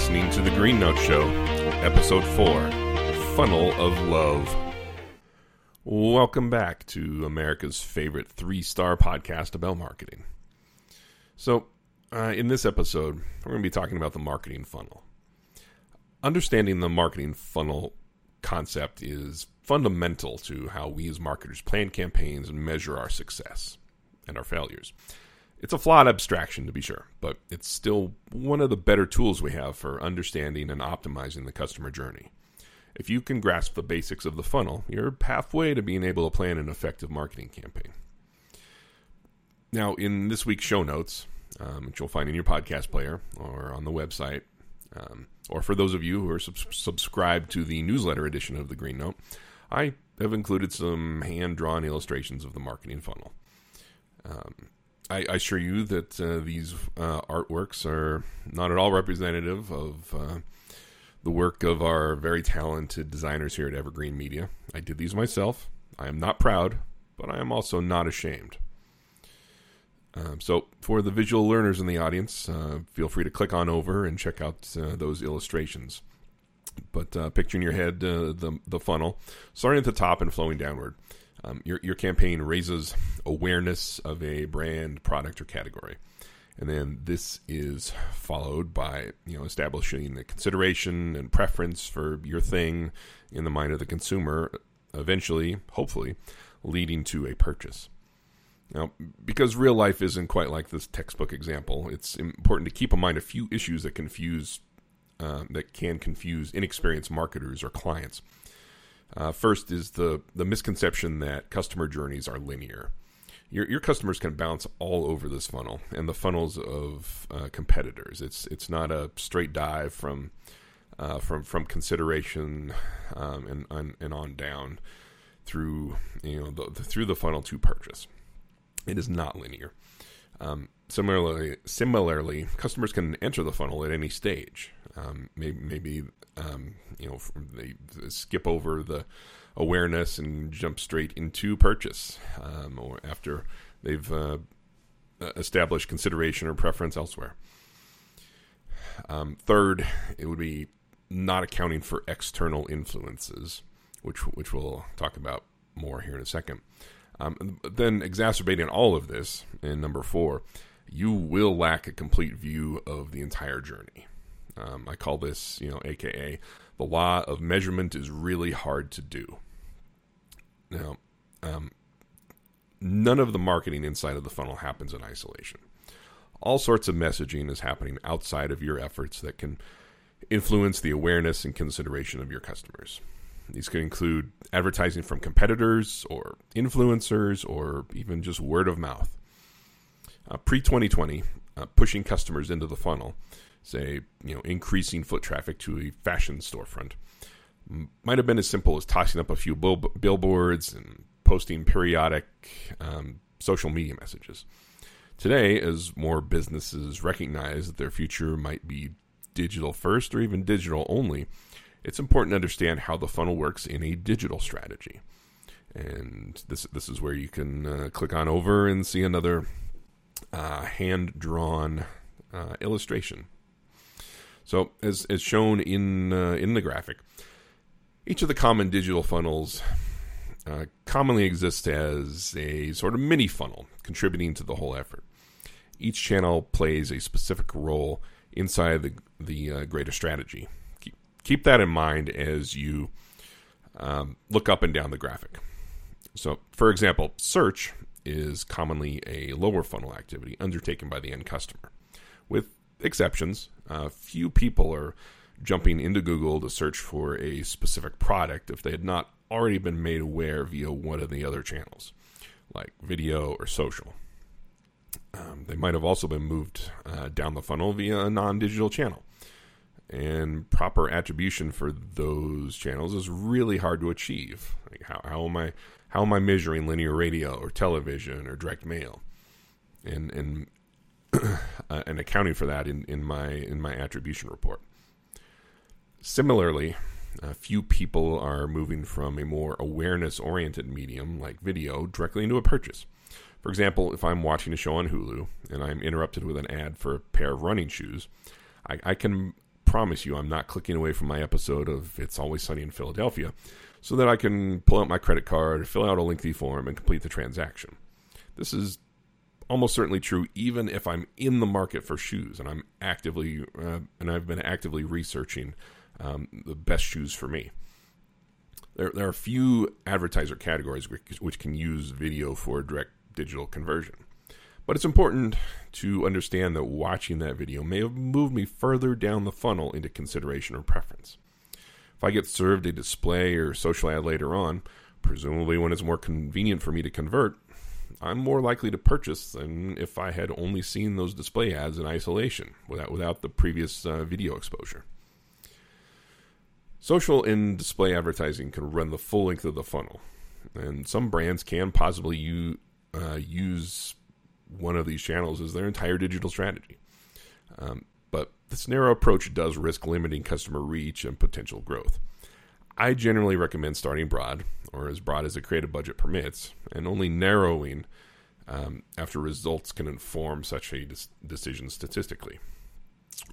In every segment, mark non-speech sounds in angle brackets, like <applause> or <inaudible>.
listening to The Green Note Show, Episode 4 Funnel of Love. Welcome back to America's favorite three star podcast about marketing. So, uh, in this episode, we're going to be talking about the marketing funnel. Understanding the marketing funnel concept is fundamental to how we as marketers plan campaigns and measure our success and our failures. It's a flawed abstraction, to be sure, but it's still one of the better tools we have for understanding and optimizing the customer journey. If you can grasp the basics of the funnel, you're halfway to being able to plan an effective marketing campaign. Now, in this week's show notes, um, which you'll find in your podcast player or on the website, um, or for those of you who are sub- subscribed to the newsletter edition of the Green Note, I have included some hand drawn illustrations of the marketing funnel. Um, I, I, assure you that uh, these uh, artworks are not at all representative of uh, the work of our very talented designers here at Evergreen Media. I did these myself. I am not proud, but I am also not ashamed. Um, so, for the visual learners in the audience, uh, feel free to click on over and check out uh, those illustrations. But uh, picture in your head the the funnel, starting at the top and flowing downward. Um, your your campaign raises awareness of a brand, product, or category, and then this is followed by you know establishing the consideration and preference for your thing in the mind of the consumer. Eventually, hopefully, leading to a purchase. Now, because real life isn't quite like this textbook example, it's important to keep in mind a few issues that confuse uh, that can confuse inexperienced marketers or clients. Uh, first is the the misconception that customer journeys are linear. Your your customers can bounce all over this funnel and the funnels of uh, competitors. It's it's not a straight dive from uh, from from consideration um, and, and and on down through you know the, the, through the funnel to purchase. It is not linear. Um, similarly, similarly, customers can enter the funnel at any stage. Um, maybe, maybe um, you know they skip over the awareness and jump straight into purchase, um, or after they've uh, established consideration or preference elsewhere. Um, third, it would be not accounting for external influences, which which we'll talk about more here in a second. Um, then exacerbating all of this, in number four, you will lack a complete view of the entire journey. Um, I call this, you know, AKA the law of measurement is really hard to do. Now, um, none of the marketing inside of the funnel happens in isolation. All sorts of messaging is happening outside of your efforts that can influence the awareness and consideration of your customers. These could include advertising from competitors or influencers or even just word of mouth. Uh, Pre 2020, uh, pushing customers into the funnel say, you know, increasing foot traffic to a fashion storefront. Might have been as simple as tossing up a few bill- billboards and posting periodic um, social media messages. Today, as more businesses recognize that their future might be digital first or even digital only, it's important to understand how the funnel works in a digital strategy. And this this is where you can uh, click on over and see another uh, hand drawn uh, illustration so, as, as shown in uh, in the graphic, each of the common digital funnels uh, commonly exists as a sort of mini funnel contributing to the whole effort. Each channel plays a specific role inside the the uh, greater strategy. Keep, that in mind as you um, look up and down the graphic. So, for example, search is commonly a lower funnel activity undertaken by the end customer, with exceptions. Uh, few people are jumping into Google to search for a specific product if they had not already been made aware via one of the other channels, like video or social. Um, they might have also been moved uh, down the funnel via a non digital channel. And proper attribution for those channels is really hard to achieve. Like how, how am I how am I measuring linear radio or television or direct mail? And and <clears throat> uh, and accounting for that in, in my in my attribution report. Similarly, a few people are moving from a more awareness oriented medium like video directly into a purchase. For example, if I'm watching a show on Hulu and I'm interrupted with an ad for a pair of running shoes, I, I can promise you I'm not clicking away from my episode of It's Always Sunny in Philadelphia so that I can pull out my credit card, fill out a lengthy form, and complete the transaction. This is almost certainly true even if I'm in the market for shoes and I'm actively uh, and I've been actively researching um, the best shoes for me. There, there are a few advertiser categories which, which can use video for direct digital conversion. But it's important to understand that watching that video may have moved me further down the funnel into consideration or preference. If I get served a display or social ad later on, presumably when it's more convenient for me to convert, I'm more likely to purchase than if I had only seen those display ads in isolation without without the previous uh, video exposure. Social and display advertising can run the full length of the funnel, and some brands can possibly u- uh, use one of these channels is their entire digital strategy. Um, but this narrow approach does risk limiting customer reach and potential growth. I generally recommend starting broad, or as broad as the creative budget permits, and only narrowing um, after results can inform such a decision statistically.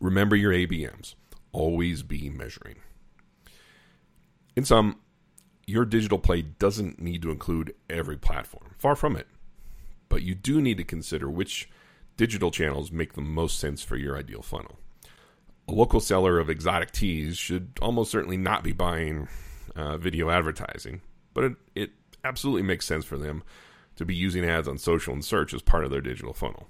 Remember your ABMs. Always be measuring. In sum, your digital play doesn't need to include every platform. Far from it. But you do need to consider which digital channels make the most sense for your ideal funnel a local seller of exotic teas should almost certainly not be buying uh, video advertising, but it, it absolutely makes sense for them to be using ads on social and search as part of their digital funnel.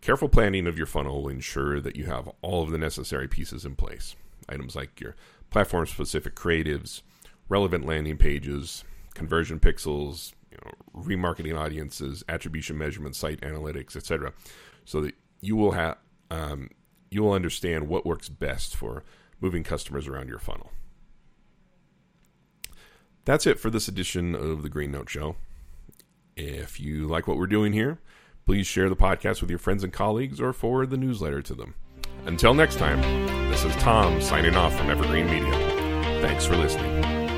Careful planning of your funnel will ensure that you have all of the necessary pieces in place. Items like your platform specific creatives, relevant landing pages, conversion pixels, you know, remarketing audiences, attribution measurement, site analytics, etc. So that you will have um, you will understand what works best for moving customers around your funnel. That's it for this edition of the Green Note Show. If you like what we're doing here, please share the podcast with your friends and colleagues or forward the newsletter to them. Until next time, this is Tom signing off from Evergreen Media. Thanks for listening.